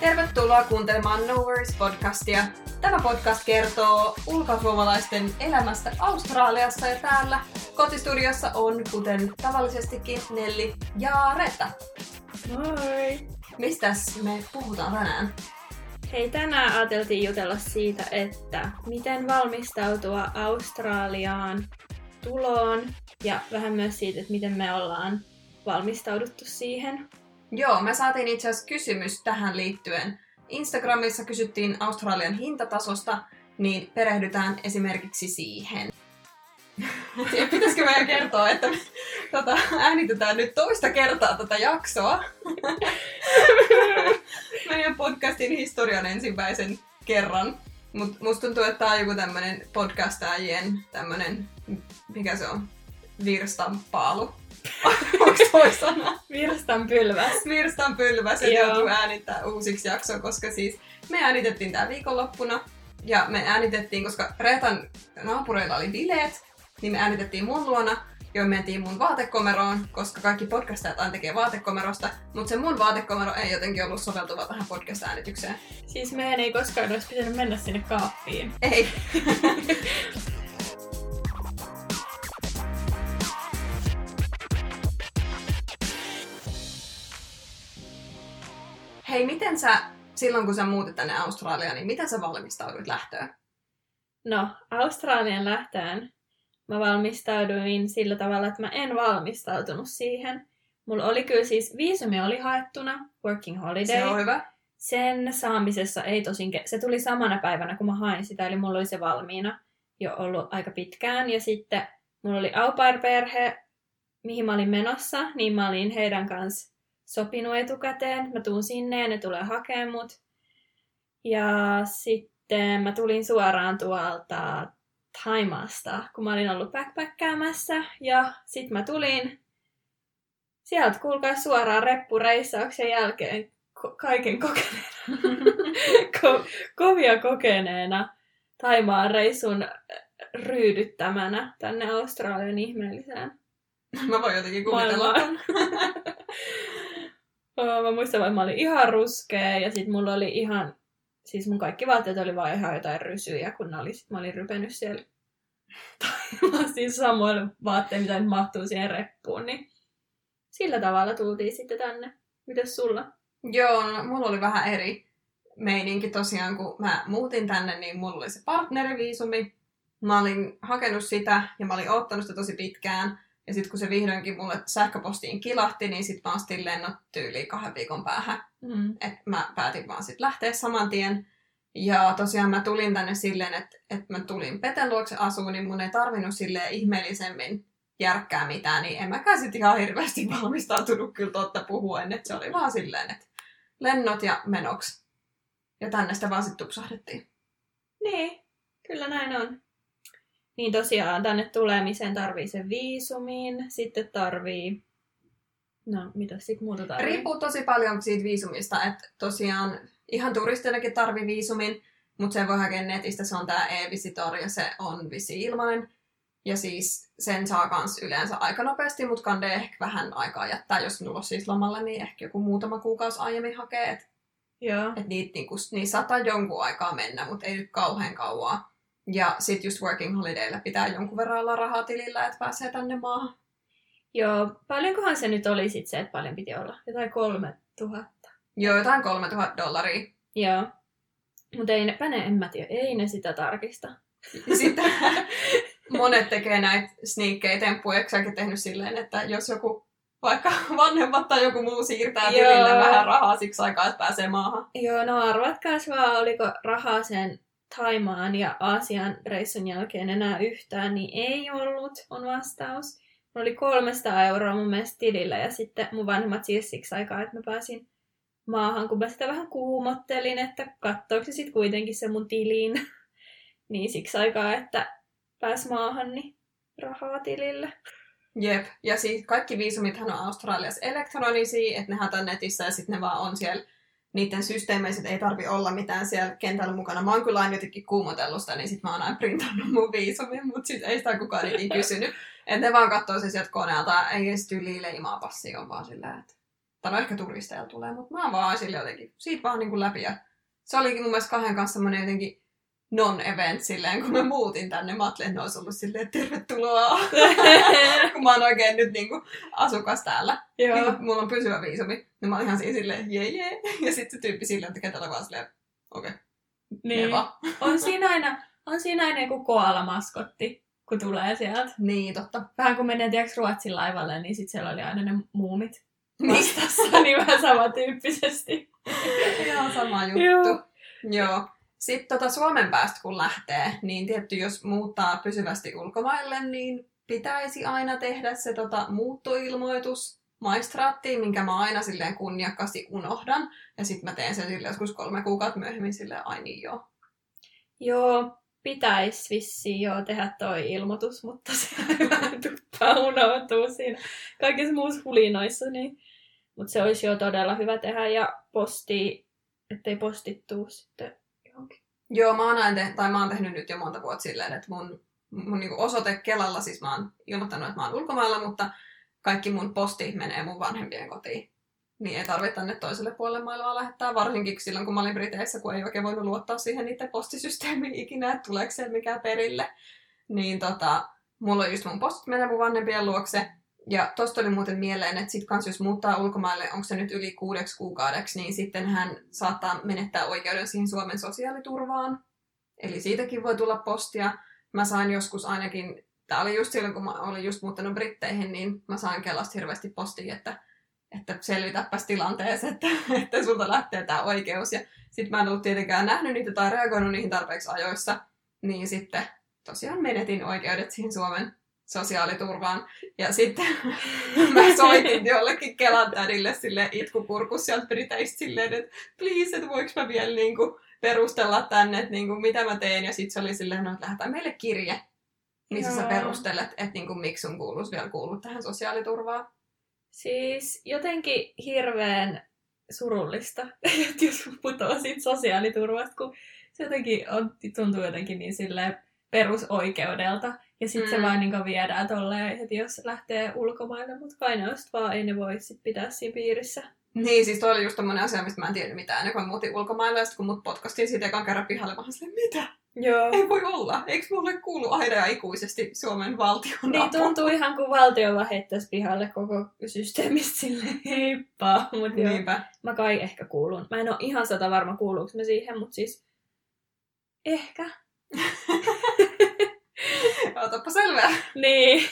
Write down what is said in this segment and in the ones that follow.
Tervetuloa kuuntelemaan No Worries podcastia. Tämä podcast kertoo ulkosuomalaisten elämästä Australiassa ja täällä kotistudiossa on, kuten tavallisestikin, Nelli ja Retta. Moi! Mistäs me puhutaan tänään? Hei, tänään ajateltiin jutella siitä, että miten valmistautua Australiaan tuloon ja vähän myös siitä, että miten me ollaan valmistauduttu siihen. Joo, me saatiin itse asiassa kysymys tähän liittyen. Instagramissa kysyttiin Australian hintatasosta, niin perehdytään esimerkiksi siihen. Ja pitäisikö meidän kertoa, että me tota, äänitetään nyt toista kertaa tätä jaksoa? meidän podcastin historian ensimmäisen kerran. Mutta musta tuntuu, että tää on joku tämmönen podcastajien tämmönen, mikä se on, virstanpaalu. Onko toi sana? Virstan pylväs. Virstan pylväs ja Joo. joutuu äänittää uusiksi jaksoa, koska siis me äänitettiin tää viikonloppuna. Ja me äänitettiin, koska Reetan naapureilla oli bileet, niin me äänitettiin mun luona, jo mentiin mun vaatekomeroon, koska kaikki podcastajat aina tekee vaatekomerosta, mutta se mun vaatekomero ei jotenkin ollut soveltuva tähän podcast-äänitykseen. Siis meidän ei koskaan olisi pitänyt mennä sinne kaappiin. Ei. Hei, miten sä, silloin kun sä muutit tänne Australiaan, niin miten sä valmistauduit lähtöön? No, Australian lähtöön mä valmistauduin sillä tavalla, että mä en valmistautunut siihen. Mulla oli kyllä siis, viisumi oli haettuna, working holiday. Se on hyvä. Sen saamisessa ei tosin, se tuli samana päivänä, kun mä hain sitä, eli mulla oli se valmiina jo ollut aika pitkään. Ja sitten mulla oli au pair-perhe, mihin mä olin menossa, niin mä olin heidän kanssa sopinut etukäteen. Mä tuun sinne ja ne tulee hakemaan mut. Ja sitten mä tulin suoraan tuolta Taimasta, kun mä olin ollut backpackkäämässä. Ja sitten mä tulin sieltä kuulkaa suoraan reppureissauksen jälkeen ko- kaiken kokeneena, ko- kovia kokeneena Taimaan reissun ryydyttämänä tänne Australian ihmeelliseen Mä voin jotenkin kuvitella. Oo, mä muistan, että mä olin ihan ruskea ja sit mulla oli ihan, siis mun kaikki vaatteet oli vaan ihan jotain rysyjä, kun oli, sit mä olin rypenyt siellä Taimaassa siis samoilla vaatteilla, mitä nyt mahtuu siihen reppuun, niin sillä tavalla tultiin sitten tänne. Mitäs sulla? Joo, no, mulla oli vähän eri meininki tosiaan, kun mä muutin tänne, niin mulla oli se partneriviisumi. Mä olin hakenut sitä ja mä olin ottanut sitä tosi pitkään. Ja sitten kun se vihdoinkin mulle sähköpostiin kilahti, niin sit mä ostin lennot tyyliin kahden viikon päähän. Mm. Että mä päätin vaan sit lähteä saman tien. Ja tosiaan mä tulin tänne silleen, että, että mä tulin Peten luokse asuun, niin mun ei tarvinnut silleen ihmeellisemmin järkkää mitään, niin en mäkään sit ihan hirveästi valmistautunut kyllä totta puhuen, että se oli vaan silleen, että lennot ja menoksi. Ja tänne sitä vaan sitten tupsahdettiin. Niin, kyllä näin on. Niin tosiaan tänne tulemiseen tarvii sen viisumin, sitten tarvii... No, mitä sit muuta tarvii? Riippuu tosi paljon siitä viisumista, että tosiaan ihan turistillekin tarvii viisumin, mutta sen voi hakea netistä, se on tämä e-visitor ja se on visi ilmainen. Ja siis sen saa kans yleensä aika nopeasti, mutta kande ehkä vähän aikaa jättää, jos minulla on siis lomalla, niin ehkä joku muutama kuukausi aiemmin hakee, että Joo. et niitä niinku, niin saattaa jonkun aikaa mennä, mutta ei nyt kauhean kauaa. Ja sit just working holidaylla pitää jonkun verran olla rahaa tilillä, että pääsee tänne maahan. Joo, paljonkohan se nyt oli sit se, että paljon piti olla? Jotain kolme tuhatta. Joo, jotain 3000 dollaria. Joo. Mutta ei ne, ne, en mä tiedä, ei ne sitä tarkista. Sitten monet tekee näitä sneakkejä temppuja, eikö säkin tehnyt silleen, että jos joku vaikka vanhemmat tai joku muu siirtää tilille vähän rahaa siksi aikaa, että pääsee maahan. Joo, no arvatkaas vaan, oliko rahaa sen Taimaan ja Aasian reissun jälkeen enää yhtään, niin ei ollut, on vastaus. Mulla oli 300 euroa mun mielestä tilillä ja sitten mun vanhemmat siirsi siksi aikaa, että mä pääsin maahan, kun mä sitä vähän kuumottelin, että katsoiko se sitten kuitenkin se mun tiliin. niin siksi aikaa, että pääs maahan, niin rahaa tilille. Jep, ja siis kaikki viisumithan on Australiassa elektronisia, että ne haetaan netissä ja sitten ne vaan on siellä niiden systeemeissä, ei tarvi olla mitään siellä kentällä mukana. Mä oon kyllä aina jotenkin kuumotellut sitä, niin sit mä oon aina printannut mun viisumin, mutta sit ei sitä kukaan ikinä kysynyt. Että ne vaan katsoo se sieltä koneelta, ei edes tyyliin leimaa passia, on vaan silleen, että tai no ehkä turisteilla tulee, mutta mä vaan sille jotenkin, siitä vaan niin kuin läpi. Ja se olikin mun mielestä kahden kanssa semmoinen jotenkin non-event silleen, kun mä muutin tänne. Mä ajattelin, että ne olisi ollut silleen, tervetuloa, kun mä oon oikein nyt niin kuin, asukas täällä. Joo. Niin, kun mulla on pysyvä viisumi. Niin mä olin ihan siinä silleen, jee jee. Ja sitten se tyyppi silleen, että ketällä vaan silleen, okei, okay, Niin. On siinä aina, on siinä aina joku koala-maskotti, kun tulee sieltä. Niin, totta. Vähän kun menee tiiäks, Ruotsin laivalle, niin sit siellä oli aina ne muumit Niin, vastassa, niin vähän samantyyppisesti. ihan sama juttu. Joo. Joo. Sitten tota Suomen päästä kun lähtee, niin tietty jos muuttaa pysyvästi ulkomaille, niin pitäisi aina tehdä se tota, muuttoilmoitus maistraattiin, minkä mä aina silleen kunniakkaasti unohdan. Ja sitten mä teen sen silleen joskus kolme kuukautta myöhemmin silleen, ai niin joo. Joo, pitäisi vissiin joo tehdä toi ilmoitus, mutta se tuppaa unohtuu siinä kaikissa muussa hulinoissa. Niin. Mutta se olisi jo todella hyvä tehdä ja posti, ettei postittuu sitten. Joo, mä oon, te- tai mä oon tehnyt nyt jo monta vuotta silleen, että mun, mun niinku osoite Kelalla, siis mä oon ilmoittanut, että mä oon ulkomailla, mutta kaikki mun posti menee mun vanhempien kotiin. Niin ei tarvitse tänne toiselle puolelle maailmaa lähettää, varsinkin silloin kun mä olin Briteissä, kun ei oikein voinut luottaa siihen niiden postisysteemiin ikinä, että tuleeko se mikään perille. Niin tota, mulla on just mun postit menee mun vanhempien luokse. Ja tosta oli muuten mieleen, että sit kans jos muuttaa ulkomaille, onko se nyt yli kuudeksi kuukaudeksi, niin sitten hän saattaa menettää oikeuden siihen Suomen sosiaaliturvaan. Eli siitäkin voi tulla postia. Mä sain joskus ainakin, tää oli just silloin, kun mä olin just muuttanut Britteihin, niin mä sain Kelasta hirveästi postia, että, että selvitäpäs tilanteeseen, että, että sulta lähtee tää oikeus. Ja sit mä en ollut tietenkään nähnyt niitä tai reagoinut niihin tarpeeksi ajoissa, niin sitten tosiaan menetin oikeudet siihen Suomen sosiaaliturvaan. Ja sitten mä soitin jollekin Kelan tädille sille itkukurkus sieltä Briteistä silleen, että please, että voiko mä vielä niinku perustella tänne, että niinku, mitä mä teen. Ja sitten se oli silleen, no, että lähetään meille kirje, missä sä Joo. perustelet, että niinku, miksi sun kuuluisi vielä kuulua tähän sosiaaliturvaan. Siis jotenkin hirveän surullista, että jos putoaa siitä sosiaaliturvasta, kun se jotenkin on, tuntuu jotenkin niin silleen perusoikeudelta. Ja sitten mm. Se vaan niin viedään tolleen heti, jos lähtee ulkomaille, mutta kai ne vaan ei ne voi sit pitää siinä piirissä. Niin, siis toi oli just tommonen asia, mistä mä en tiennyt mitään ennen kuin mä muutin ulkomaille, ja sit kun mut potkastiin siitä ekan kerran pihalle, mä olin mitä? Joo. Ei voi olla. Eikö mulle kuulu aina ja ikuisesti Suomen valtion Niin apu? tuntuu ihan kuin valtio vaan heittäisi pihalle koko systeemistä silleen heippa. Mut joo, Niinpä. mä kai ehkä kuulun. Mä en ole ihan sata varma kuuluuko mä siihen, mutta siis ehkä. Otapa selvää. Niin.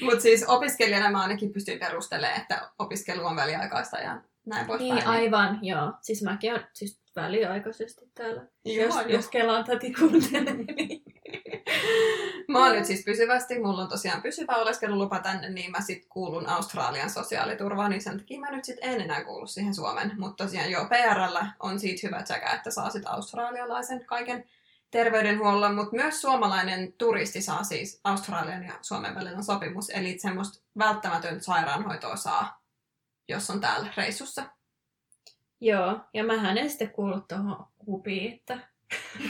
Mutta siis opiskelijana mä ainakin pystyn perustelemaan, että opiskelu on väliaikaista ja näin poispäin. Niin, aivan, joo. Siis mäkin olen siis väliaikaisesti täällä. Joo, jos, joo. jos Kelan täti kuuntelee, niin... Mä oon nyt siis pysyvästi, mulla on tosiaan pysyvä oleskelulupa tänne, niin mä sit kuulun Australian sosiaaliturvaan, niin sen takia mä nyt sit en enää kuulu siihen Suomen. Mutta tosiaan joo, PRllä on siitä hyvä sekä, että saa sit australialaisen kaiken terveydenhuollon, mutta myös suomalainen turisti saa siis Australian ja Suomen välinen sopimus, eli semmoista välttämätöntä sairaanhoitoa saa, jos on täällä reissussa. Joo, ja mähän en sitten kuulu tuohon hupiin, että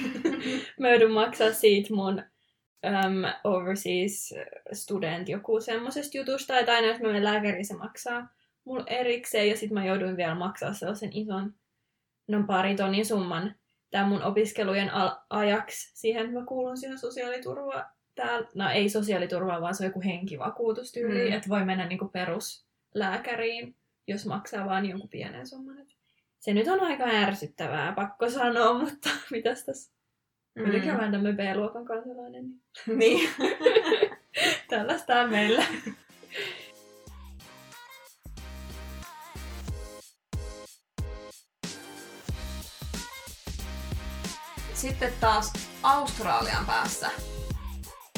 mä joudun maksaa siitä mun um, overseas student joku semmosesta jutusta, että aina jos mä menen lääkäriin, se maksaa mulle erikseen, ja sitten mä jouduin vielä maksaa sellaisen ison, no pari tonnin summan tämän mun opiskelujen al- ajaksi. Siihen mä kuulun siihen sosiaaliturvaan täällä, no ei sosiaaliturvaa, vaan se on joku henkivakuutustyyli, Mm. että voi mennä niinku peruslääkäriin, jos maksaa vaan jonkun pienen summan. Et Se nyt on aika ärsyttävää, pakko sanoa, mutta mitäs tässä? Mm. Kuitenkin olen tämmöinen B-luokan kansalainen, niin Niin. tällaista on meillä. Sitten taas Australian päässä.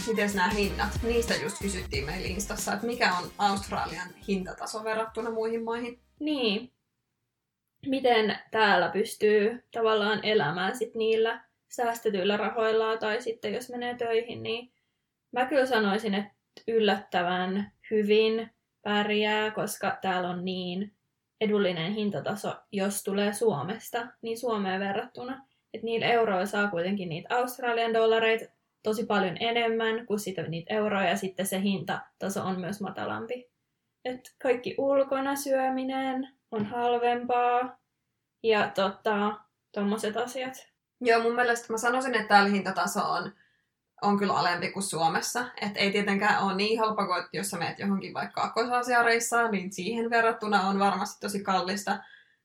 Miten nämä hinnat? Niistä just kysyttiin meillä Instassa, että mikä on Australian hintataso verrattuna muihin maihin. Niin. Miten täällä pystyy tavallaan elämään sit niillä säästetyillä rahoilla tai sitten jos menee töihin, niin mä kyllä sanoisin, että yllättävän hyvin pärjää, koska täällä on niin edullinen hintataso, jos tulee Suomesta, niin Suomeen verrattuna. Että niillä euroilla saa kuitenkin niitä Australian dollareita tosi paljon enemmän kuin sitä niitä euroja, ja sitten se hintataso on myös matalampi. että kaikki ulkona syöminen on halvempaa ja tota, tommoset asiat. Joo, mun mielestä mä sanoisin, että täällä hintataso on, on kyllä alempi kuin Suomessa. Että ei tietenkään ole niin halpa kuin, jos sä meet johonkin vaikka kaakkois niin siihen verrattuna on varmasti tosi kallista.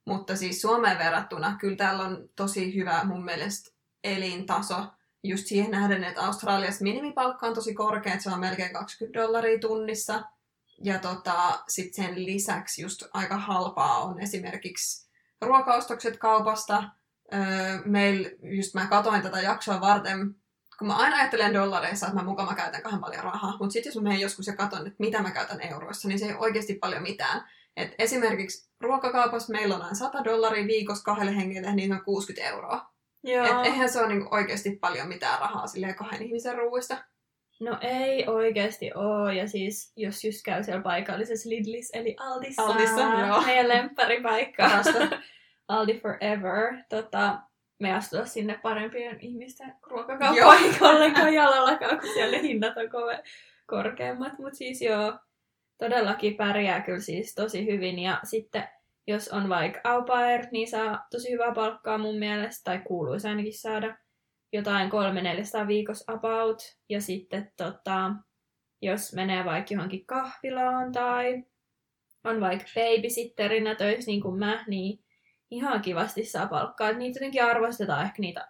Mutta siis Suomeen verrattuna kyllä täällä on tosi hyvä mun mielestä elintaso. Just siihen nähden, että Australiassa minimipalkka on tosi korkea, että se on melkein 20 dollaria tunnissa. Ja tota, sitten sen lisäksi just aika halpaa on esimerkiksi ruokaostokset kaupasta. Öö, meillä, just mä katoin tätä jaksoa varten, kun mä aina ajattelen dollareissa, että mä mukaan mä käytän kahden paljon rahaa, mutta sitten jos mä menen joskus ja katon, että mitä mä käytän euroissa, niin se ei oikeasti paljon mitään. Et esimerkiksi ruokakaupassa meillä on noin 100 dollaria viikossa kahdelle hengelle, niin on 60 euroa. Joo. Et eihän se ole niinku oikeasti paljon mitään rahaa silleen kahden ihmisen ruuista. No ei oikeasti oo. Ja siis jos just käy siellä paikallisessa Lidlis, eli Aldissa, Aldissa, joo. meidän lempparipaikka. Aldi Forever. Tota, me astuta sinne parempien ihmisten ruokakauppoihin ollenkaan jalallakaan, kun siellä hinnat on kove, korkeammat. Mutta siis joo, todellakin pärjää kyllä siis tosi hyvin. Ja sitten jos on vaikka au pair, niin saa tosi hyvää palkkaa mun mielestä, tai kuuluisi ainakin saada jotain 300-400 viikossa about. Ja sitten tota, jos menee vaikka johonkin kahvilaan tai on vaikka babysitterinä töissä niin kuin mä, niin ihan kivasti saa palkkaa. Niitä jotenkin arvostetaan ehkä niitä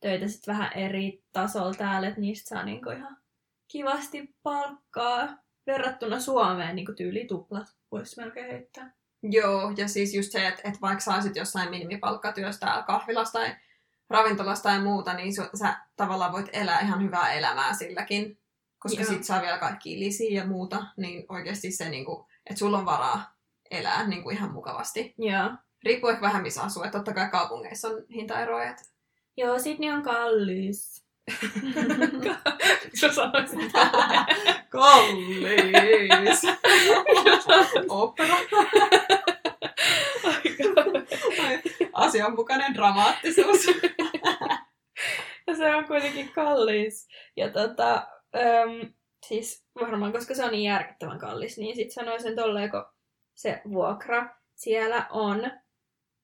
töitä sitten vähän eri tasolla täällä, että niistä saa niinku ihan kivasti palkkaa verrattuna Suomeen niin tyyli tuplat, voisi melkein heittää. Joo, ja siis just se, että, että vaikka saisit jossain minimipalkkatyöstä kahvilasta tai ravintolasta tai muuta, niin su, sä tavallaan voit elää ihan hyvää elämää silläkin. Koska Joo. sit saa vielä kaikki lisiä ja muuta, niin oikeasti se, niin kuin, että sulla on varaa elää niin kuin ihan mukavasti. Joo. Riippuu ehkä vähän missä asuu, että totta kai kaupungeissa on hintaeroja. että- Joo, Sydney on kallis. Sä sanoisit Kallis! Opera. Asianmukainen dramaattisuus. Se on kuitenkin kallis. Ja tota, äm, siis varmaan, koska se on niin järkyttävän kallis, niin sit sanoisin tolleen, kun se vuokra siellä on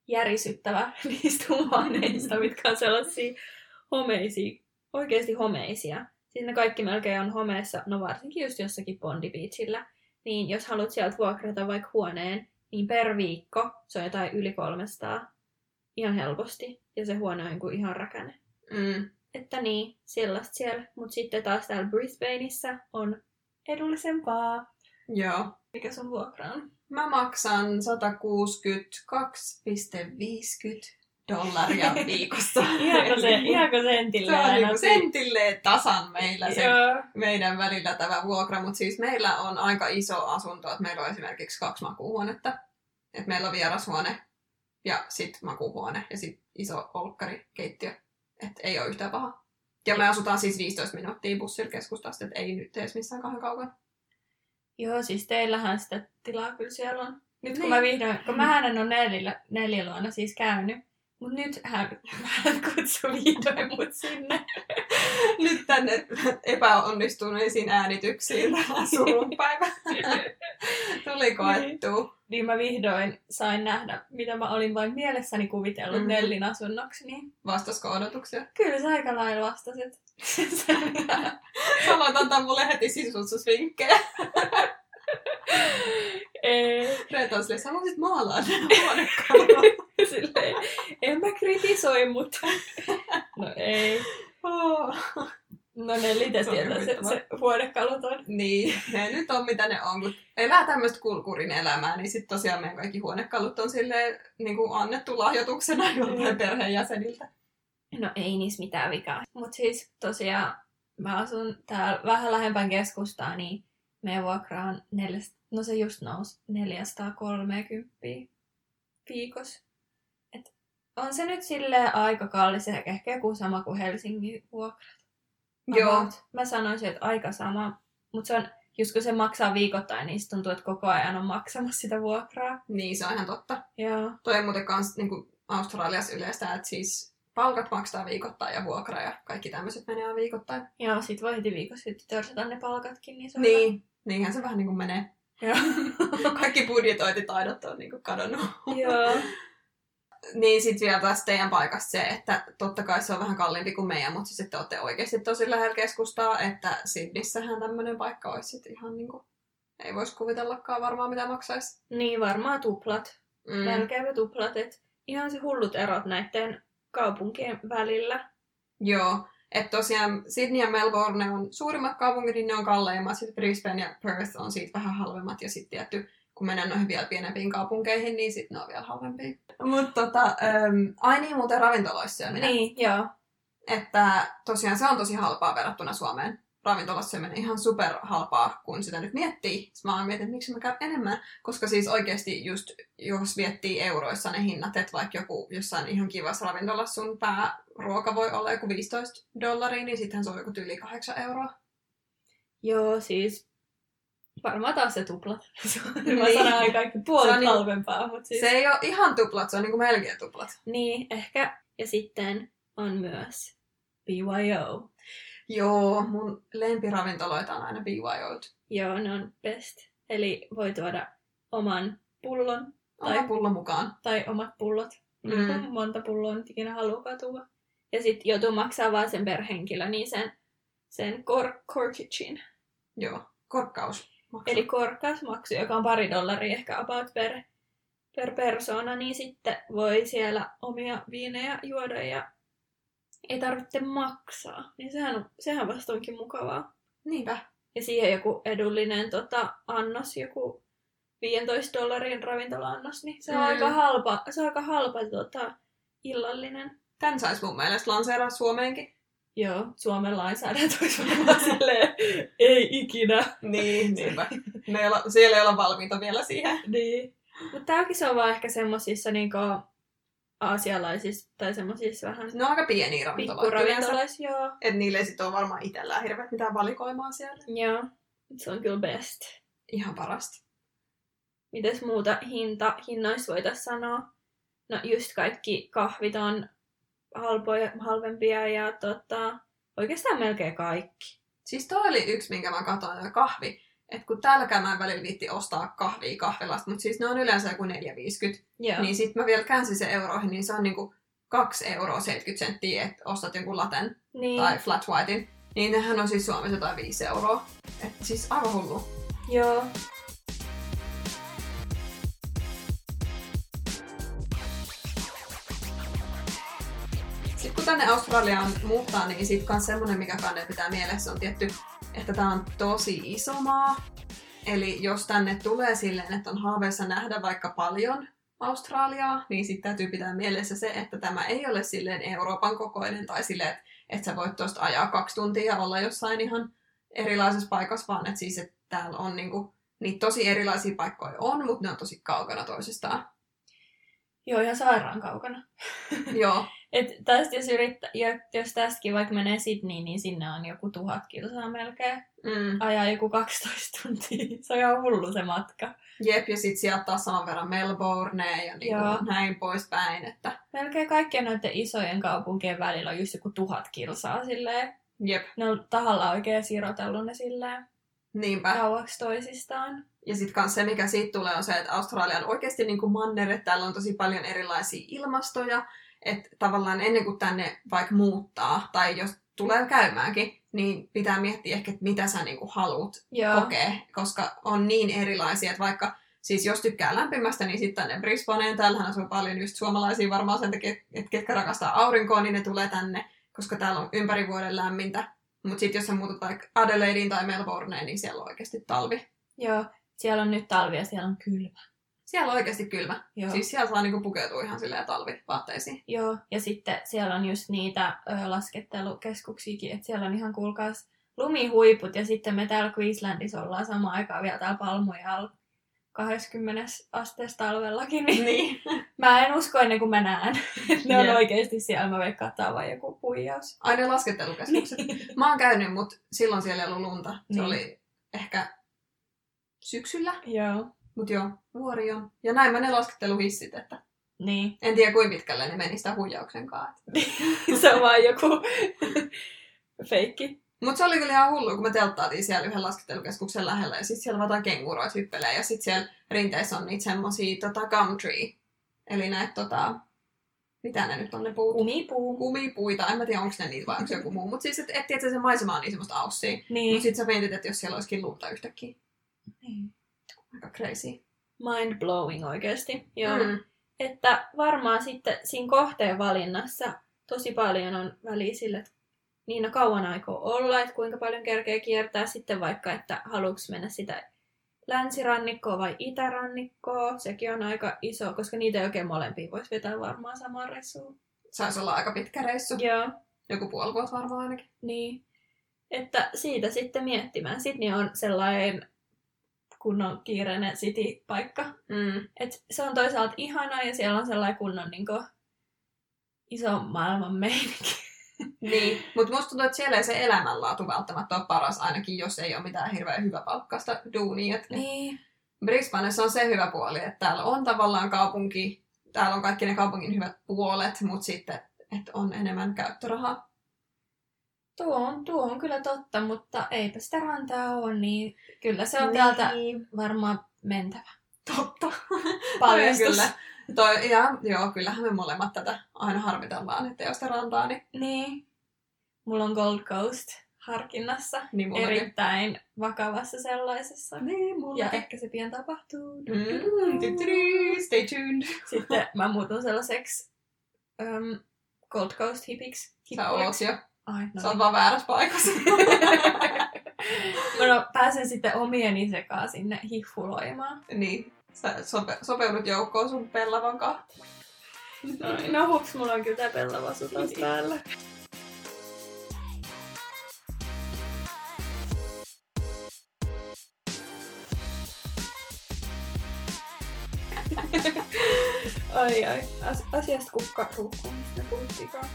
järisyttävä niistä huoneista, mitkä on sellaisia homeisia, oikeasti homeisia. Ne kaikki melkein on homeessa, no varsinkin just jossakin Bondi Beachillä. Niin jos haluat sieltä vuokrata vaikka huoneen, niin per viikko se on jotain yli 300 ihan helposti. Ja se huone on joku ihan räkäne. Mm. Että niin, sellaista siellä. Mutta sitten taas täällä Brisbaneissa on edullisempaa. Joo. Mikä sun vuokra on? Mä maksan 162,50 dollaria viikossa. Ihanko, se, ihanko sentillä se on niinku sentilleen tasan meillä se Joo. meidän välillä tämä vuokra, mutta siis meillä on aika iso asunto, että meillä on esimerkiksi kaksi makuuhuonetta. Että meillä on vierashuone ja sitten makuuhuone ja sitten iso olkkari, keittiö. Että ei ole yhtään paha. Ja me asutaan siis 15 minuuttia bussilla keskustasta, että ei nyt edes missään kahden kaukana. Joo, siis teillähän sitä tilaa kyllä siellä on. Nyt kun Niin. mä vihdoin, kun mä en ole neljä, neljä luona siis käynyt, mutta nyt hän, hän kutsui vihdoin mut sinne. Nyt tänne epäonnistuneisiin äänityksiin tähän surunpäivä. Tuli koettua. Niin mä vihdoin sain nähdä, mitä mä olin vain mielessäni kuvitellut mm. Nellin asunnoksi, niin Vastasko odotuksia? kyllä sä aika lailla vastasit. Aloit antaa mulle heti sisustusvinkkejä. Reeta on silleen, sä voisit maalaa nämä huonekalut. Silleen, en mä kritisoi, mutta no ei. Oh. No ne lites Se on tietää, se, se huonekalut on. Niin, ne nyt on mitä ne on, kun elää tämmöistä kulkurin elämää, niin sitten tosiaan meidän kaikki huonekalut on silleen niin kuin annettu lahjoituksena joltain perheenjäseniltä. No ei niissä mitään vikaa. Mutta siis tosiaan mä asun täällä vähän lähempän keskustaa, niin meidän vuokra on neljäs, no se just nousi 430 viikossa. On se nyt silleen aika kallis, ehkä ehkä joku sama kuin Helsingin vuokra. Joo. About. Mä sanoisin, että aika sama. Mutta se on, just kun se maksaa viikoittain, niin sit tuntuu, että koko ajan on maksamassa sitä vuokraa. Niin, se on ihan totta. Joo. Toi on muuten kans niin kuin Australiassa yleistä, että siis palkat maksaa viikoittain ja vuokra ja kaikki tämmöiset menee viikoittain. Joo, sit voi heti viikossa sitten törsätä ne palkatkin, niin se on hyvä. Niin, niinhän se vähän niin kuin menee. Joo. Kaikki budjetointitaidot on niinku kadonnut. Joo. Niin sit vielä taas teidän paikasta se, että totta kai se on vähän kalliimpi kuin meidän, mutta sitten te olette oikeasti tosi lähellä keskustaa, että Sydnissähän tämmöinen paikka olisi sit ihan niinku, ei voisi kuvitellakaan varmaan mitä maksaisi. Niin, varmaan tuplat. Mm. Melkeinpä tuplat. Et ihan se hullut erot näiden kaupunkien välillä. Joo, että tosiaan Sydney ja Melbourne on suurimmat kaupungit, niin ne on kalleimmat, sitten Brisbane ja Perth on siitä vähän halvemmat, ja sitten tietty, kun mennään noihin vielä pienempiin kaupunkeihin, niin sitten ne on vielä halvempia. Mutta tota, ähm, ai niin, muuten ravintoloissa syöminen. Niin, joo. Että tosiaan se on tosi halpaa verrattuna Suomeen. Ravintolassa syöminen ihan super halpaa, kun sitä nyt miettii. Sitten mä oon mietin, että miksi mä käyn enemmän. Koska siis oikeasti just, jos miettii euroissa ne hinnat, että vaikka joku jossain ihan kivassa ravintolassa sun pääruoka voi olla joku 15 dollaria, niin sittenhän se on joku yli 8 euroa. Joo, siis varmaan taas se tuplat. Mä Niin. sanoin kaikki Se puolet on niinku- halvempaa, mutta siis... Se ei ole ihan tuplat, se on niinku melkein tuplat. Niin, ehkä. Ja sitten on myös BYO. Joo, mun lempiravintoloita on aina BYOt. Joo, ne on best. Eli voi tuoda oman pullon Oma Tai- pullo mukaan. tai omat pullot. Mm. Mm. Monta pulloa nyt ikinä haluaa tuoda. Ja sitten joutuu maksaa vaan sen per henkilö, niin sen, sen kor- corkagein. Joo, korkkaus. Maksaa. Eli korkkausmaksu, joka on pari dollaria ehkä about per, per persona, niin sitten voi siellä omia viinejä juoda ja ei tarvitse maksaa. Niin sehän, sehän vasta onkin mukavaa. Niinpä. Ja siihen joku edullinen tota, annos, joku 15 dollarin ravintola-annos, niin se on Mm. aika halpa, se on aika halpa tota, illallinen. Tän sais mun mielestä lanseeraa Suomeenkin. Joo, Suomen lainsäädäntö olisi varmaan silleen, ei ikinä. Niin, niinpä. Ne ei olla, siellä ei olla valmiita vielä siihen. Niin. Mutta tämäkin se on vaan ehkä semmosissa niinku aasialaisissa tai semmosissa vähän Ne on aika pieniä pikkuravintoloissa, joo. Et niille ei sit ole varmaan itsellään hirveät mitään valikoimaa siellä. Joo, se on kyllä best. Ihan parasta. Mites muuta hinta, hinnoista voitaisiin sanoa? No just kaikki kahvit on halpoja, halvempia ja tota, oikeastaan melkein kaikki. Siis toi oli yksi, minkä mä katsoin, ja kahvi. Et kun täälläkään mä en välillä viitti ostaa kahvia kahvilasta, mutta siis ne on yleensä joku 4,50. Joo. Niin sit mä vielä käänsin sen euroihin, niin se on niinku 2 euroa 70 senttiä, että ostat jonkun laten niin. tai flat whitein. Niin nehän on siis Suomessa jotain 5 euroa. Et siis aivan hullu. Joo. Kun tänne Australiaan muuttaa, niin sitten kans semmonen, mikä kanne pitää mielessä, on tietty, että tämä on tosi iso maa. Eli jos tänne tulee silleen, että on haaveissa nähdä vaikka paljon Australiaa, niin sitten täytyy pitää mielessä se, että tämä ei ole silleen Euroopan kokoinen tai silleen, että, että sä voit tuosta ajaa kaksi tuntia ja olla jossain ihan erilaisessa paikassa, vaan että siis, että täällä on niinku, niitä tosi erilaisia paikkoja on, mutta ne on tosi kaukana toisistaan. Joo, ihan sairaan kaukana. Joo, Et tästä jos, yrittää, ja jos tästäkin vaikka menee Sydneyin, niin sinne on joku tuhat kilsaa melkein. mm. Ajaa joku 12 tuntia. Se on ihan hullu se matka. Jep, ja sitten sieltä taas saman verran Melbourne ja niin Joo. kuin näin poispäin. Että, Melkein kaikkien noiden isojen kaupunkien välillä on just joku tuhat kilsaa silleen. jep, Ne on tahalla oikein sirotellut ne silleen niinpä. kauaksi toisistaan. Ja sitten kans se, mikä siitä tulee, on se, että Australia on oikeasti niin kuin manner, että täällä on tosi paljon erilaisia ilmastoja. Että tavallaan ennen kuin tänne vaikka muuttaa, tai jos tulee käymäänkin, niin pitää miettiä ehkä, että mitä sä niin kuin haluat Joo. kokea, koska on niin erilaisia, että vaikka siis jos tykkää lämpimästä, niin sitten tänne Brisbaneen, täällähän asuu paljon just suomalaisia varmaan sen takia, että ketkä rakastaa aurinkoa, niin ne tulee tänne, koska täällä on ympäri vuoden lämmintä. Mutta sitten jos sä muutat vaikka Adelaideen tai Melbourneen, niin siellä on oikeasti talvi. Joo. Siellä on nyt talvi ja siellä on kylmä. Siellä on oikeasti kylmä. Joo. Siis siellä saa niinku pukeutua ihan silleen talvivaatteisiin. Joo, ja sitten siellä on just niitä ö, laskettelukeskuksiakin, että siellä on ihan kuulkaas lumihuiput, ja sitten me täällä Queenslandissa ollaan samaan aikaan vielä täällä palmuja alla 20 asteessa talvellakin, niin Niin. mä en usko ennen kuin mä näen, että ne on Jep. oikeasti siellä, mä veikkaan, että vaan joku huijaus. Aina laskettelukeskukset. Mä oon käynyt, mutta silloin siellä ei ollut lunta. Se Niin. oli ehkä syksyllä, Joo, mutta joo, vuori on. Ja näin mä ne lasketteluhissit, että niin. en tiedä kuinka pitkälle ne meni sitä huijauksen kanssa. Se on vaan joku feikki Mutta se oli kyllä ihan hullu, kun me telttaatiin siellä yhden laskettelukeskuksen lähellä ja sitten siellä vaan jotain kenguroita hyppelee ja sitten siellä rinteissä on niitä semmosia tota, gumtree. Eli näitä tota, mitä ne nyt on ne puut? Kumipuu. Kumipuita, en mä tiedä onko ne niitä vai onko joku muu. Mutta siis, että et, et, se maisema on niin semmoista aussia. Mutta Niin. sitten sä mietit, että jos siellä olisikin lunta yhtäkkiä. niin. Aika crazy. Mind blowing oikeasti. Joo. Mm. Että varmaan sitten siinä kohteen valinnassa tosi paljon on väliä sille, että niin kauan aikoo olla, että kuinka paljon kerkee kiertää sitten vaikka, että haluatko mennä sitä länsirannikkoa vai itärannikkoa. Sekin on aika iso, koska niitä ei oikein molempia voisi vetää varmaan samaan reissuun. Saisi olla aika pitkä reissu. Joo, Joku puoli vuotta varmaan ainakin. niin. Että siitä sitten miettimään. Sydney on sellainen kunnon kiireinen city-paikka. Mm. Et se on toisaalta ihanaa ja siellä on sellainen kunnon niin kuin, iso maailman meininki. Niin, mutta musta tuntuu, että siellä ei se elämänlaatu välttämättä ole paras, ainakin jos ei ole mitään hirveän hyvä palkkasta duunia. Et Niin. Brisbanessa on se hyvä puoli, että täällä on tavallaan kaupunki, täällä on kaikki ne kaupungin hyvät puolet, mutta sitten, että on enemmän käyttörahaa. Tuo on, tuo on kyllä totta, mutta eipä sitä rantaa ole, niin kyllä se on täältä Niin. varmaan mentävä. Totta. Paljastus. Toi on kyllä. Toi, ja, joo, kyllähän me molemmat tätä aina harmitellaan, että jos sitä rantaa, niin, Niin. Mulla on Gold Coast harkinnassa. niin mullakin. Erittäin vakavassa sellaisessa. Niin, Ja mullakin. ehkä se pian tapahtuu. Mm, stay tuned. Sitten mä muutun sellaiseksi um, Gold Coast hipiksi. Sä oot jo. Ai, no Sä oot vaan väärässä paikassa. Mä no, pääsen sitten omieni sekaan sinne hiffuloimaan. niin, sä sope, sopeudut joukkoon sun pellavan kanssa. No, no hups, mulla on kyllä tää pellava sutos päällä. ai ai, As- asiasta kukka ruukkuu, mistä puhuttiinkaan.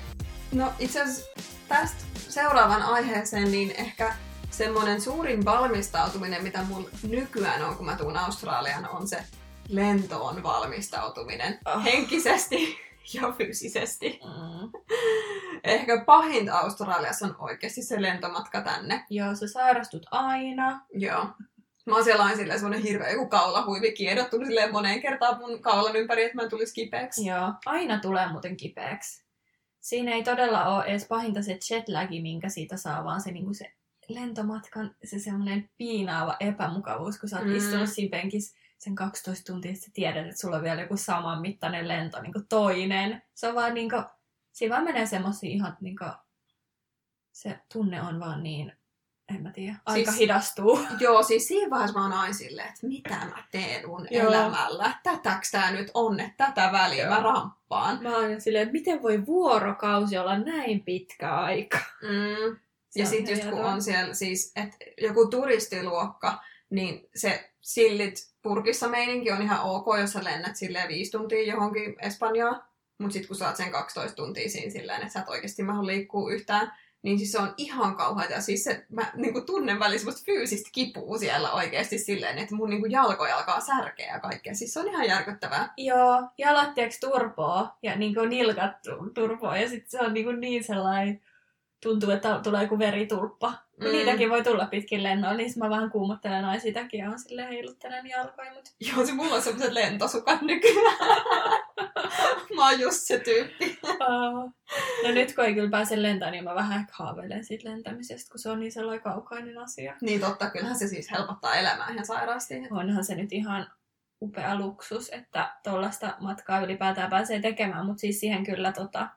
No itse asiassa tästä seuraavan aiheeseen, niin ehkä semmoinen suurin valmistautuminen, mitä mulla nykyään on, kun mä tuun Australiaan, on se lentoon valmistautuminen. Oh. Henkisesti ja fyysisesti. Mm. Ehkä pahinta Australiassa on oikeasti se lentomatka tänne. Joo, sä sairastut aina. Joo. Mä oon siellä aina silleen semmonen hirveä joku kaulahuivi kiedottunut silleen moneen kertaan mun kaulan ympäri, että mä en tulisi kipeäksi. Joo, aina tulee muuten kipeäksi. Siinä ei todella ole edes pahinta se jetlagi, minkä siitä saa, vaan se, niinku se lentomatkan se semmoinen piinaava epämukavuus, kun sä oot Mm. istunut siinä penkissä sen 12 tuntia, sä tiedät, että sulla on vielä joku saman mittainen lento, niin kuin toinen. Se on vaan niinku, siinä vaan menee semmosia ihan niinku, se tunne on vaan niin, en mä tiedä, aika Siis- hidastuu. Joo, siis siinä vaiheessa mä oon aina silleen, että mitä mä teen mun Joo. elämällä. Tätäks tää nyt on, että tätä väliä Joo. mä ramppaan. Mä oon silleen, että miten voi vuorokausi olla näin pitkä aika? Mm. Se Ja sitten just kun on siellä siis, että joku turistiluokka, niin se sillit purkissa meininki on ihan ok, jos sä lennät silleen viisi tuntia johonkin Espanjaan. Mutta sitten kun saat sen 12 tuntia siinä silleen, että sä et oikeasti mahdu liikkuu yhtään, niin siis se on ihan kauheata. Ja siis se, mä niinku tunnen välillä semmoista fyysistä kipua siellä oikeasti silleen, että mun niinku jalkoja alkaa särkeä ja kaikkea. Siis se on ihan järkyttävää. Joo, jalat tiiäks turpoo ja niinku nilkat tu- turpoo ja sitten se on niinku niin sellainen, tuntuu, että tulee joku veritulppa. Mm. Niitäkin voi tulla pitkin lennoilla, niin mä vähän kuumottelen aina sitäkin ja on sille heiluttelen jalkoja, mut Joo, se mulla on semmoiset lentosukat nykyään. mä oon just se tyyppi. No nyt kun ei kyllä pääse lentämään, niin mä vähän ehkä haaveilen siitä lentämisestä, kun se on niin sellainen kaukainen asia. Niin totta, kyllähän se siis helpottaa elämää ihan sairaasti. Onhan se nyt ihan upea luksus, että tuollaista matkaa ylipäätään pääsee tekemään, mutta siis siihen kyllä tota,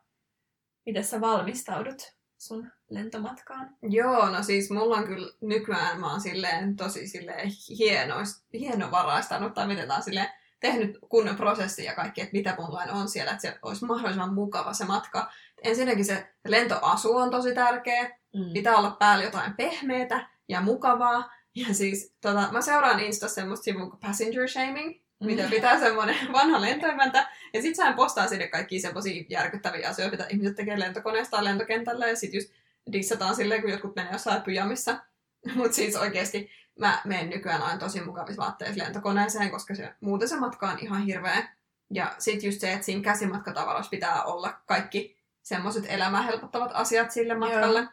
miten sä valmistaudut sun lentomatkaan? Joo, no siis mulla on kyllä nykyään mä oon silleen tosi silleen hienois, hienovaraistanut, tai miten tää on silleen tehnyt kunnon prosessi ja kaikki, että mitä mulla on siellä, että se olisi mahdollisimman mukava se matka. Ensinnäkin se lentoasu on tosi tärkeä, Mm. pitää olla päällä jotain pehmeätä ja mukavaa. Ja siis tota, mä seuraan Insta semmoista sivua kuin Passenger Shaming, mitä pitää semmoinen vanha lentoimäntä. Ja sit sehän postaa sinne kaikki semmoisia järkyttäviä asioita, mitä ihmiset tekee lentokoneesta lentokentällä. Ja sit just dissataan silleen, kun jotkut menee jossain pyjamissa. Mutta siis oikeesti mä menen nykyään aina tosi mukavissa vaatteissa lentokoneeseen, koska se, muuten se matka on ihan hirveä. Ja sit just se, että siinä käsimatkatavaroissa pitää olla kaikki semmoiset elämää helpottavat asiat sille matkalle.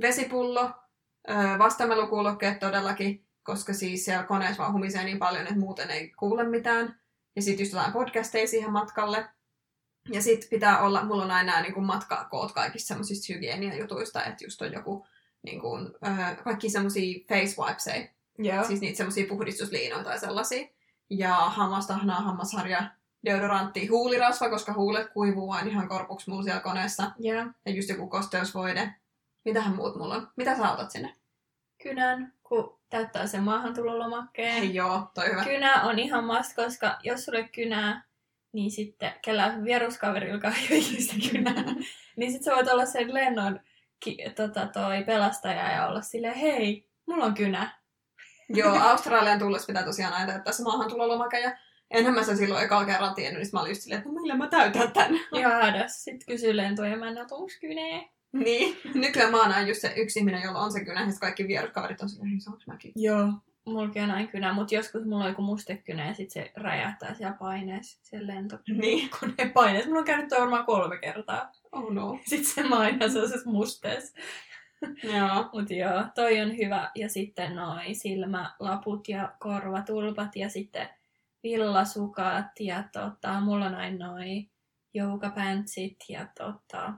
Vesipullo, Öö, vastamelukuulokkeet todellakin, koska siis siellä koneessa vaan humisee niin paljon, että muuten ei kuule mitään. Ja sitten just jotain podcasteja siihen matkalle. Ja sitten pitää olla, mulla on aina niin matkakoot kaikista semmoisista hygieniajutuista, että just on joku niin kuin, kaikki semmoisia face wipeseja, Joo. siis niitä semmoisia puhdistusliinoja tai sellaisia. Ja hammastahnaa, hammasharja, deodorantti, huulirasva, koska huulet kuivuu aina ihan korpuksi mulla siellä koneessa. Joo. Ja just joku kosteusvoide. Mitähän muut mulla on? Mitä sä otat sinne? Kynän, kun täyttää sen maahantulolomakkeen. Ei joo, toi hyvä. Kynä on ihan must, koska jos sulle kynää, niin sitten kellään vieruskaverilla ei ole ikinä kynää, niin sitten sä voit olla sen lennon ki, tota, toi pelastaja ja olla silleen, hei, mulla on kynä. Joo, Australian tullessa pitää tosiaan aina täyttää se maahantulolomake. Ja enhän mä sen silloin ekalla kerralla tiennyt, niin sit mä olin just silleen, että no millä mä täytän tän. Ja hädässä sitten kysyy lentoja, mä en kynää. Niin. Nykyään mä oon aina just se yksi ihminen, jolla on se kynä, ja sit kaikki vieruskaverit on silleen, saanko mäkin? Joo. Mullakin on näin kynä, mutta joskus mulla on joku mustekynä ja sitten se räjähtää siellä paineessa, siellä Niin. lentokoneen paineessa. Mulla on käynyt toi varmaan kolme kertaa. Oh no. Sitten se maina sellaisessa musteessa. Joo. Mut joo, toi on hyvä. Ja sitten noi silmälaput ja korvatulpat ja sitten villasukat ja tota, mulla on aina noi joukapantsit ja tota,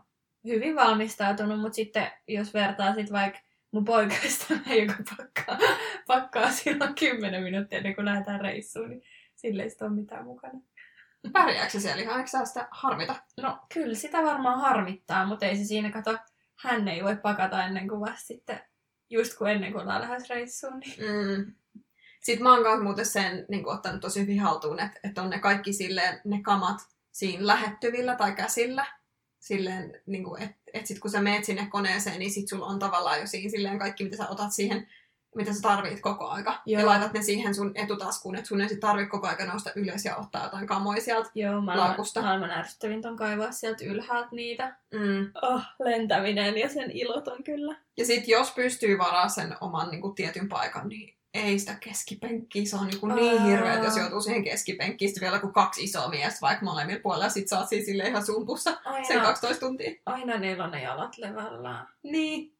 hyvin valmistautunut, mutta sitten jos vertaa sit vaikka mun poikaista, joka pakkaa, pakkaa silloin 10 minuuttia ennen kuin lähdetään reissuun, niin sille ei ole mitään mukana. Pärjääkö se siellä ihan? Eikö sitä harmita? No kyllä sitä varmaan harmittaa, mutta ei se siinä kato, hän ei voi pakata ennen kuin vasta sitten, just kun ennen kuin ollaan lähes reissuun. Niin. Mm. Sitten mä oon kanssa muuten sen niin kuin, ottanut tosi hyvin haltuun, että, että on ne kaikki silleen, ne kamat siinä lähettyvillä tai käsillä. Silleen, niin kuin, että, että sit kun sä meet sinne koneeseen, niin sit sulla on tavallaan jo siinä silleen kaikki, mitä sä otat siihen, mitä sä tarvit koko aika. Joo. Ja laitat ne siihen sun etutaskuun, että sun ei sit tarvitse koko aika nousta ylös ja ottaa jotain kamoja sieltä. Joo, maailman, Laukusta. maailman ärsyttävintä on kaivaa sieltä ylhäältä niitä. Mm. Oh, lentäminen ja sen ilot on kyllä. Ja sitten jos pystyy varaa sen oman niin kuin, tietyn paikan, niin ei sitä keskipenkkiä. Se on niin, kuin, niin Aa. hirveä, että jos joutuu siihen keskipenkkiin, sitten vielä kuin kaksi isoa miestä vaikka molemmilla puolella, sit sä oot siinä silleen ihan sumpussa Aina, sen 12 tuntia. aina niillä on ne jalat levällään. Niin.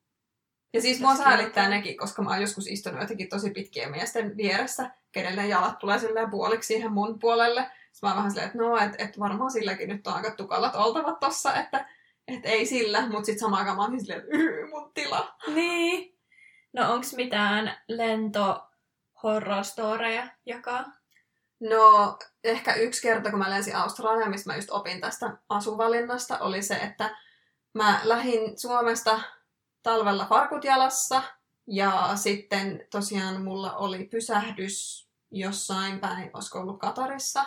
Ja siis mua säälittää nekin, koska mä oon joskus istunut jotenkin tosi pitkien miesten vieressä, kenelle ne jalat tulee silleen puoliksi siihen mun puolelle. Sitten mä oon vähän silleen, että no, että et varmaan silläkin nyt on aika tukalat oltavat tossa, että et ei sillä, mutta sitten samaan aikaan mä oon silleen, että "Yy, mun tila. Niin. No onks mitään lento horror storeja jakaa? No, ehkä yksi kerta, kun mä lensin Australiaan, mistä mä just opin tästä asuvalinnasta, oli se, että mä lähdin Suomesta talvella farkut jalassa, ja sitten tosiaan mulla oli pysähdys jossain päin, olisiko ollut Katarissa.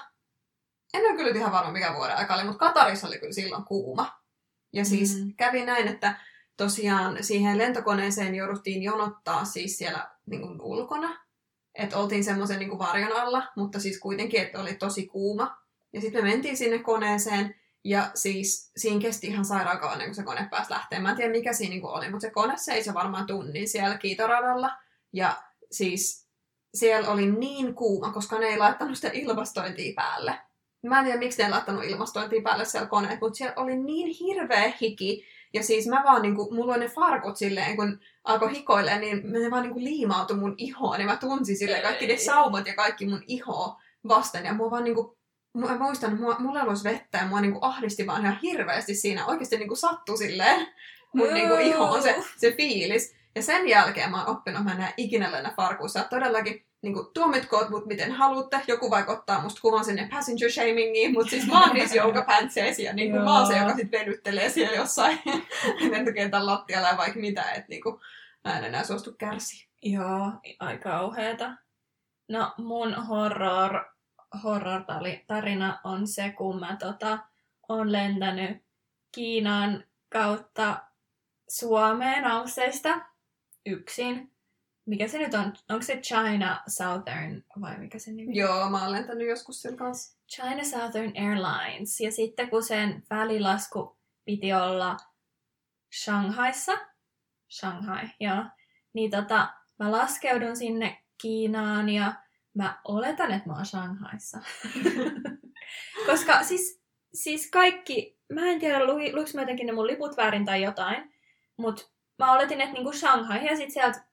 En ole kyllä ihan varma, mikä vuoden aika oli, mutta Katarissa oli kyllä silloin kuuma. Ja siis mm. kävi näin, että tosiaan siihen lentokoneeseen jouduttiin jonottaa siis siellä niin kuin ulkona. Että oltiin semmoisen niin varjon alla, mutta siis kuitenkin, että oli tosi kuuma. Ja sitten me mentiin sinne koneeseen, ja siis siinä kesti ihan sairaan kauan, kuin se kone pääsi lähtemään. Mä en tiedä, mikä siinä niin oli, mutta se kone seisoi varmaan tunnin siellä kiitoradalla. Ja siis siellä oli niin kuuma, koska ne ei laittanut sitä ilmastointia päälle. Mä en tiedä, miksi ne ei laittanut ilmastointia päälle siellä koneet, mutta siellä oli niin hirveä hiki. Ja siis mä vaan niinku, mulla on ne farkut silleen, kun alkoi hikoille, niin ne vaan niinku liimautui mun ihoon. Niin mä tunsin silleen kaikki ne saumat ja kaikki mun ihoa vasten. Ja mua vaan niinku, mä muistan, mua, mulla olisi vettä ja mua niinku ahdisti vaan ihan hirveästi siinä. Oikeasti niinku sattui silleen mun niinku ihoon se, se fiilis. Ja sen jälkeen mä oon oppinut, mä en ikinä lennä farkuissa. Todellakin niin kuin, tuomitkoot mut miten haluatte. Joku vaikka ottaa musta kuvan sinne passenger shamingiin, mutta siis mä oon niissä joukapantseissa ja niin kuin, mä oon se, joka sit venyttelee siellä jossain lentokentän lattialla ja vaikka mitä. Että niin kuin, mä en enää suostu kärsiä. Joo, aika kauheeta. No mun horror, horror-tarina on se, kun mä tota, on lentänyt Kiinan kautta Suomeen Ausseista yksin. Mikä se nyt on? Onko se China Southern vai mikä se nimi? Joo, mä oon lentänyt joskus sillä kanssa. China Southern Airlines. Ja sitten kun sen välilasku piti olla Shanghaissa, Shanghai, joo, niin tota, mä laskeudun sinne Kiinaan ja mä oletan, että mä oon Shanghaissa. Koska siis, siis kaikki, mä en tiedä, lu, luiks mä jotenkin ne mun liput väärin tai jotain, mutta mä oletin, että niinku Shanghai ja sitten sieltä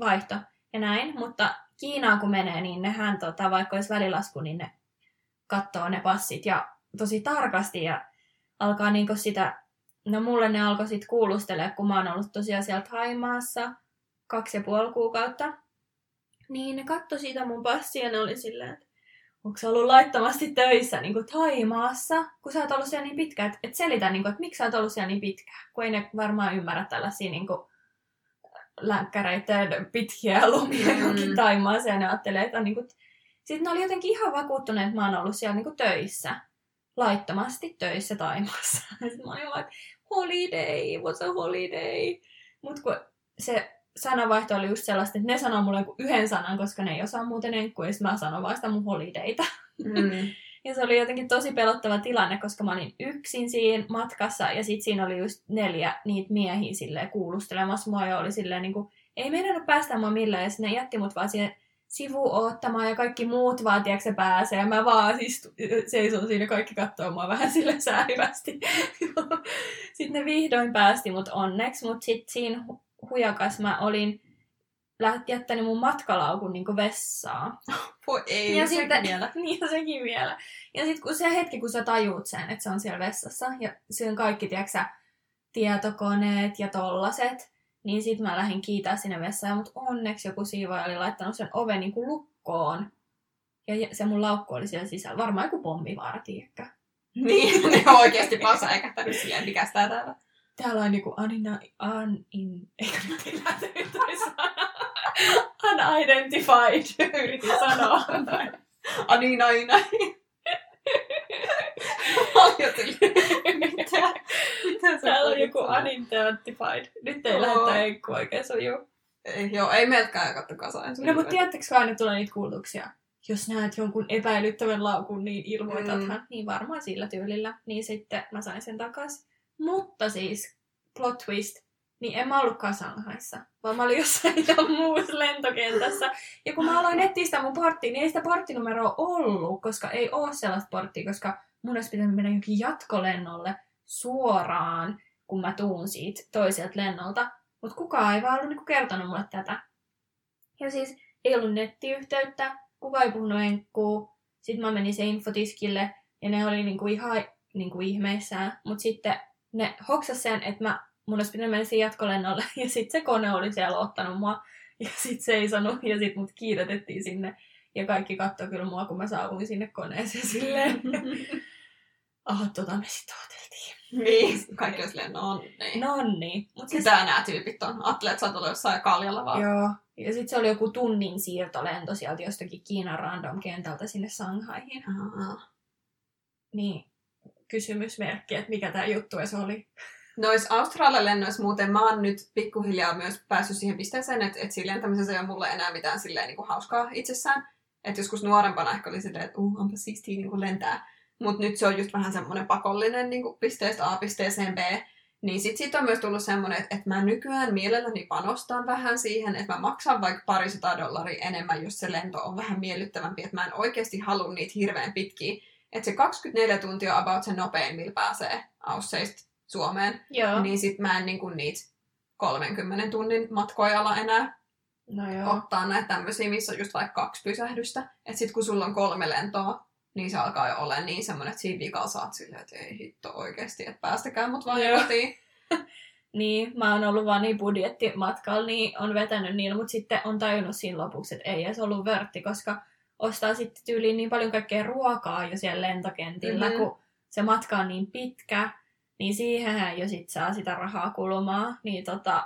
vaihto ja näin. Mutta Kiinaan kun menee, niin nehän tota, vaikka olisi välilasku, niin ne katsoo ne passit ja tosi tarkasti ja alkaa niinku sitä, no mulle ne alkoi sitten kuulustelemaan, kun mä oon ollut tosiaan siellä Haimaassa kaksi ja puoli kuukautta. Niin ne katsoi siitä mun passia ja ne oli silleen, että onko sä ollut laittomasti töissä niin kuin Taimaassa, kun sä oot ollut siellä niin pitkään, että et selitä, niin kuin, että miksi sä oot ollut siellä niin pitkään, kun ei ne varmaan ymmärrä tällaisia niin kuin, länkkäreiden pitkiä lomia mm. johonkin Taimaassa ja ne ajattelee, että on niin kuin... Sitten ne oli jotenkin ihan vakuuttuneet, että mä oon ollut siellä niin kuin töissä, laittomasti töissä Taimaassa. Sitten mä olin vaan, holiday, what's a holiday? Mutta kun se sananvaihto oli just sellaista, että ne sanoo mulle yhden sanan, koska ne ei osaa muuten enkkua, ja mä sanon vaan sitä mun holidayta. Mm. ja se oli jotenkin tosi pelottava tilanne, koska mä olin yksin siinä matkassa, ja sitten siinä oli just neljä niitä miehiä silleen kuulustelemassa mua, ja oli silleen niin kuin, ei meidän päästä mua millään, ja sitten ne jätti mut vaan siihen sivu ottamaan ja kaikki muut vaan, tiedätkö, pääsee. Ja mä vaan siis seison siinä kaikki katsoo mua vähän sille säälivästi. sitten ne vihdoin päästi mut onneksi, mutta sitten siinä hujakas mä olin jättänyt mun matkalaukun niin vessaa. Voi ei, ja sitten, vielä. Niin, ja sekin vielä. Ja sitten kun se hetki, kun sä tajuut sen, että se on siellä vessassa, ja se on kaikki, tiedätkö tietokoneet ja tollaset, niin sitten mä lähdin kiitää sinne vessaan, mutta onneksi joku siivoja oli laittanut sen oven niin kuin lukkoon. Ja se mun laukku oli siellä sisällä. Varmaan joku pommivaara, tiedäkö? Niin, ne on oikeasti pasa eikä silleen, mikä sitä täällä. Täällä on niinku anina, in, eikä mitään sana. Unidentified, yritin sanoa. Anina, ina. Mitä? Mitä Täällä on joku unidentified. Nyt ei lähetä enkku oikein sujuu. Ei, joo, ei meiltäkään katto kasaan. No, mutta tiedättekö aina tulee niitä kuulutuksia? Jos näet jonkun epäilyttävän laukun, niin ilmoitathan. Mm. Niin varmaan sillä tyylillä. Niin sitten mä sain sen takas. Mutta siis, plot twist, niin en mä ollutkaan Shanghaissa, vaan mä olin jossain ihan muussa lentokentässä. Ja kun mä aloin etsiä sitä mun porttia, niin ei sitä porttinumeroa ollut, koska ei ole sellaista porttia, koska mun olisi pitänyt mennä jonkin jatkolennolle suoraan, kun mä tuun siitä toiselta lennolta. Mutta kukaan ei vaan ollut niinku kertonut mulle tätä. Ja siis ei ollut nettiyhteyttä, kukaan ei puhunut enkkuu. Sitten mä menin se infotiskille ja ne oli niinku ihan niinku ihmeissään. Mutta sitten ne hoksas sen, että mä, mun olisi pitänyt mennä jatkolennolle. Ja sitten se kone oli siellä ottanut mua. Ja sitten seisonut ja sitten mut kiiretettiin sinne. Ja kaikki katsoi kyllä mua, kun mä saavuin sinne koneeseen silleen. Ah, tota me sitten odoteltiin. Niin, kaikki on silleen, no niin. No niin. Mut siis... Mitä nämä tyypit on? Ajattelee, että sä oot jossain kaljalla vaan. Joo. Ja sitten se oli joku tunnin siirtolento sieltä jostakin Kiinan random kentältä sinne Shanghaihin. Aha. Niin, kysymysmerkki, että mikä tämä juttu se oli. Nois Australian lennoissa muuten mä oon nyt pikkuhiljaa myös päässyt siihen pisteeseen, että, että silleen tämmöisessä ei ole mulle enää mitään silleen niin kuin hauskaa itsessään. Että joskus nuorempana ehkä oli silleen, että uh, onpa siistiä niin kuin lentää. Mutta nyt se on just vähän semmoinen pakollinen niin kuin pisteestä A pisteeseen B. Niin sit siitä on myös tullut semmoinen, että, että mä nykyään mielelläni panostan vähän siihen, että mä maksan vaikka parisataa dollaria enemmän, jos se lento on vähän miellyttävämpi, että mä en oikeasti halua niitä hirveän pitkiä. Että se 24 tuntia on about se nopein, millä pääsee Ausseista Suomeen. Joo. Niin sit mä en niinku niitä 30 tunnin matkoja ala enää no joo. ottaa näitä tämmöisiä, missä on just vaikka kaksi pysähdystä. Että sit kun sulla on kolme lentoa, niin se alkaa jo olla niin semmoinen, että siinä vikalla saat silleen, että ei hitto oikeasti, että päästäkää mut vaan kotiin. niin, mä oon ollut vaan niin budjettimatkalla, niin on vetänyt niillä, mutta sitten on tajunnut siinä lopuksi, että ei edes ollut vörtti, koska ostaa sitten tyyliin niin paljon kaikkea ruokaa jo siellä lentokentillä, mm-hmm. kun se matka on niin pitkä, niin siihen jo sit saa sitä rahaa kulumaan, niin tota,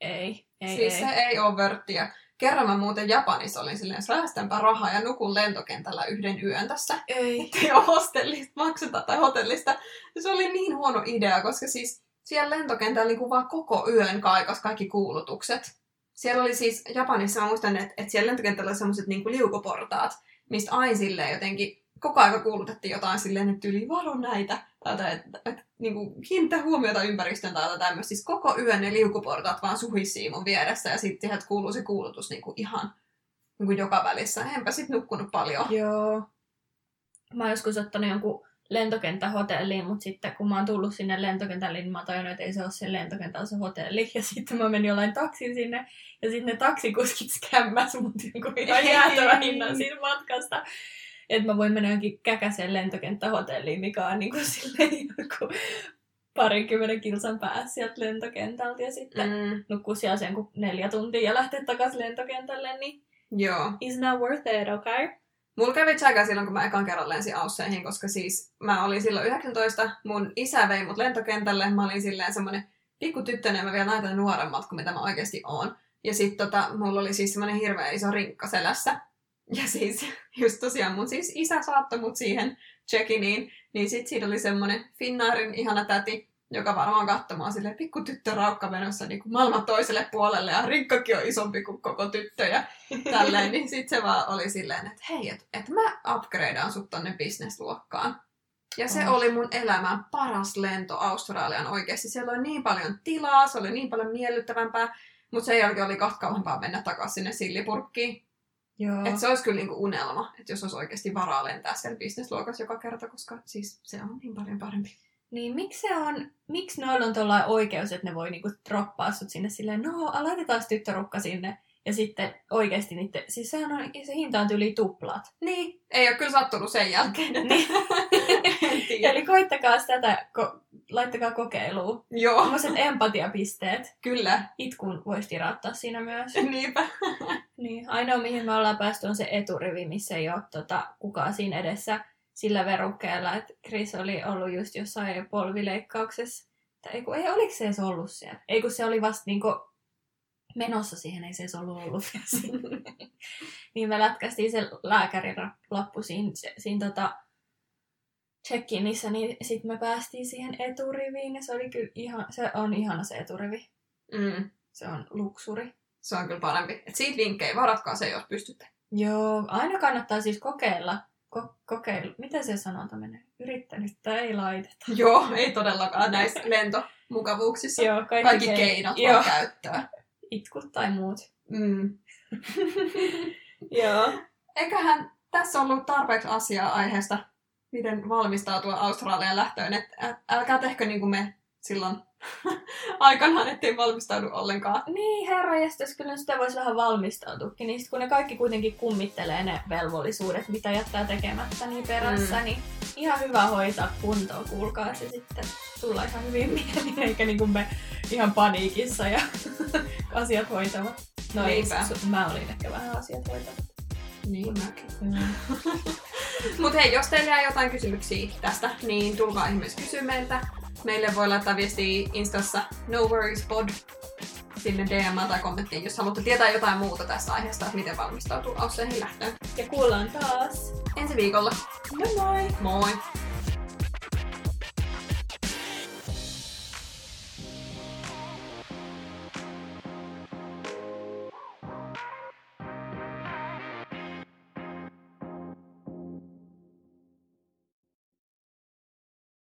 ei, ei, Siis ei. se ei ole vörttiä. Kerran mä muuten Japanissa olin silleen, säästänpä rahaa ja nukun lentokentällä yhden yön tässä. Ei. Ettei ole hostellista makseta tai hotellista. Se oli niin huono idea, koska siis siellä lentokentällä niin vaan koko yön kaikas kaikki kuulutukset. Siellä oli siis Japanissa, mä muistan, että, että siellä lentokentällä oli semmoiset niin liukoportaat, mistä aina silleen jotenkin koko aika kuulutettiin jotain silleen, että yli varo näitä, tai että, että, niin kuin, kiinnitä huomiota ympäristöön tai tämmöistä. Siis koko yön ne liukuportaat vaan suhissii mun vieressä ja sitten sieltä kuuluu se kuulutus niin kuin ihan niin kuin joka välissä. Enpä sit nukkunut paljon. Joo. Mä oon joskus ottanut jonkun lentokenttähotelliin, mutta sitten kun mä oon tullut sinne lentokentälle, niin mä oon että ei se ole se lentokenttä, se hotelli. Ja sitten mä menin jollain taksin sinne, ja sitten ne taksikuskit skämmäs mut niinku ihan jäätävän hinnan siitä matkasta. Että mä voin mennä johonkin käkäseen lentokenttähotelliin, mikä on niinku silleen joku parinkymmenen kilsan päässä sieltä lentokentältä ja sitten mm. nukkuu siellä sen kuin neljä tuntia ja lähteä takaisin lentokentälle, niin Joo. It's not worth it, okay? Mulla kävi tsäkä silloin, kun mä ekan kerran lensin Ausseihin, koska siis mä olin silloin 19, mun isä vei mut lentokentälle, mä olin silleen semmonen pikku tyttönen, mä vielä näytän nuoremmalta kuin mitä mä oikeasti oon. Ja sit tota, mulla oli siis semmonen hirveä iso rinkka selässä. Ja siis just tosiaan mun siis isä saattoi mut siihen check-iniin, niin sit siinä oli semmonen Finnaarin ihana täti, joka varmaan katsomaan sille pikku tyttö raukka menossa niin kuin maailman toiselle puolelle ja rinkkakin on isompi kuin koko tyttö ja tälleen, niin sit se vaan oli silleen, että hei, että et mä upgradeaan sut tonne bisnesluokkaan. Ja se oh. oli mun elämän paras lento Australian oikeasti. Siellä oli niin paljon tilaa, se oli niin paljon miellyttävämpää, mutta sen jälkeen oli kahta kauempaa mennä takaisin sinne sillipurkkiin. Joo. Et se olisi kyllä niinku unelma, että jos olisi oikeasti varaa lentää siellä bisnesluokassa joka kerta, koska siis se on niin paljon parempi. Niin miksi se on, miksi noilla on tuollainen oikeus, että ne voi niinku droppaa sut sinne silleen, no laitetaan tyttörukka sinne. Ja sitten oikeasti niitä, siis sehän on, se hinta on yli tuplat. Niin, ei ole kyllä sattunut sen jälkeen. Niin. Eli koittakaa tätä, ko- laittakaa kokeiluun. Joo. Sellaiset empatiapisteet. Kyllä. Itkun voisi tirauttaa siinä myös. Niinpä. niin, ainoa mihin me ollaan päästy on se eturivi, missä ei ole tota, kukaan siinä edessä sillä verukkeella, että Chris oli ollut just jossain polvileikkauksessa. Tai ei, kun, ei oliko se edes ollut siellä? Ei kun se oli vasta niinku menossa siihen, ei se edes ollut ollut niin me lätkästiin se lääkärin lappu siinä, siinä tota, check-inissä, niin sitten me päästiin siihen eturiviin ja se oli kyllä ihan, se on ihana se eturivi. Mm. Se on luksuri. Se on kyllä parempi. Et siitä vinkkejä, varatkaa se, jos pystytte. Joo, aina kannattaa siis kokeilla. Ko- kokeilu. Miten se sanonta menee? Yrittänyttä ei laiteta. Joo, ei todellakaan näissä lentomukavuuksissa. Joo, kaikki, Kaikki ke- keinot Joo. vaan käyttöön. Itkut tai muut. Mm. Joo. Eiköhän tässä ollut tarpeeksi asiaa aiheesta, miten valmistautua Australian lähtöön. Et älkää tehkö niin kuin me silloin aikanaan, ettei valmistaudu ollenkaan. Niin, herra jästäs, kyllä sitä voisi vähän valmistautuakin. Niin sit kun ne kaikki kuitenkin kummittelee ne velvollisuudet, mitä jättää tekemättä niin perässä, Mm. niin ihan hyvä hoitaa kuntoon, kuulkaa se sitten tulla ihan hyvin mielin, eikä niin kuin me ihan paniikissa ja asiat hoitavat. No ei, Niinpä. mä olin ehkä vähän asiat hoitavat. Niin mäkin. Mutta hei, jos teillä jää jotain kysymyksiä tästä, niin tulkaa ihmeessä kysyä meiltä. Meille voi laittaa viestiä Instassa no worries pod sinne DM tai kommenttiin, jos haluatte tietää jotain muuta tästä aiheesta, että miten valmistautuu Ausseihin lähtöön. Ja kuullaan taas. Ensi viikolla. Moi moi! Moi!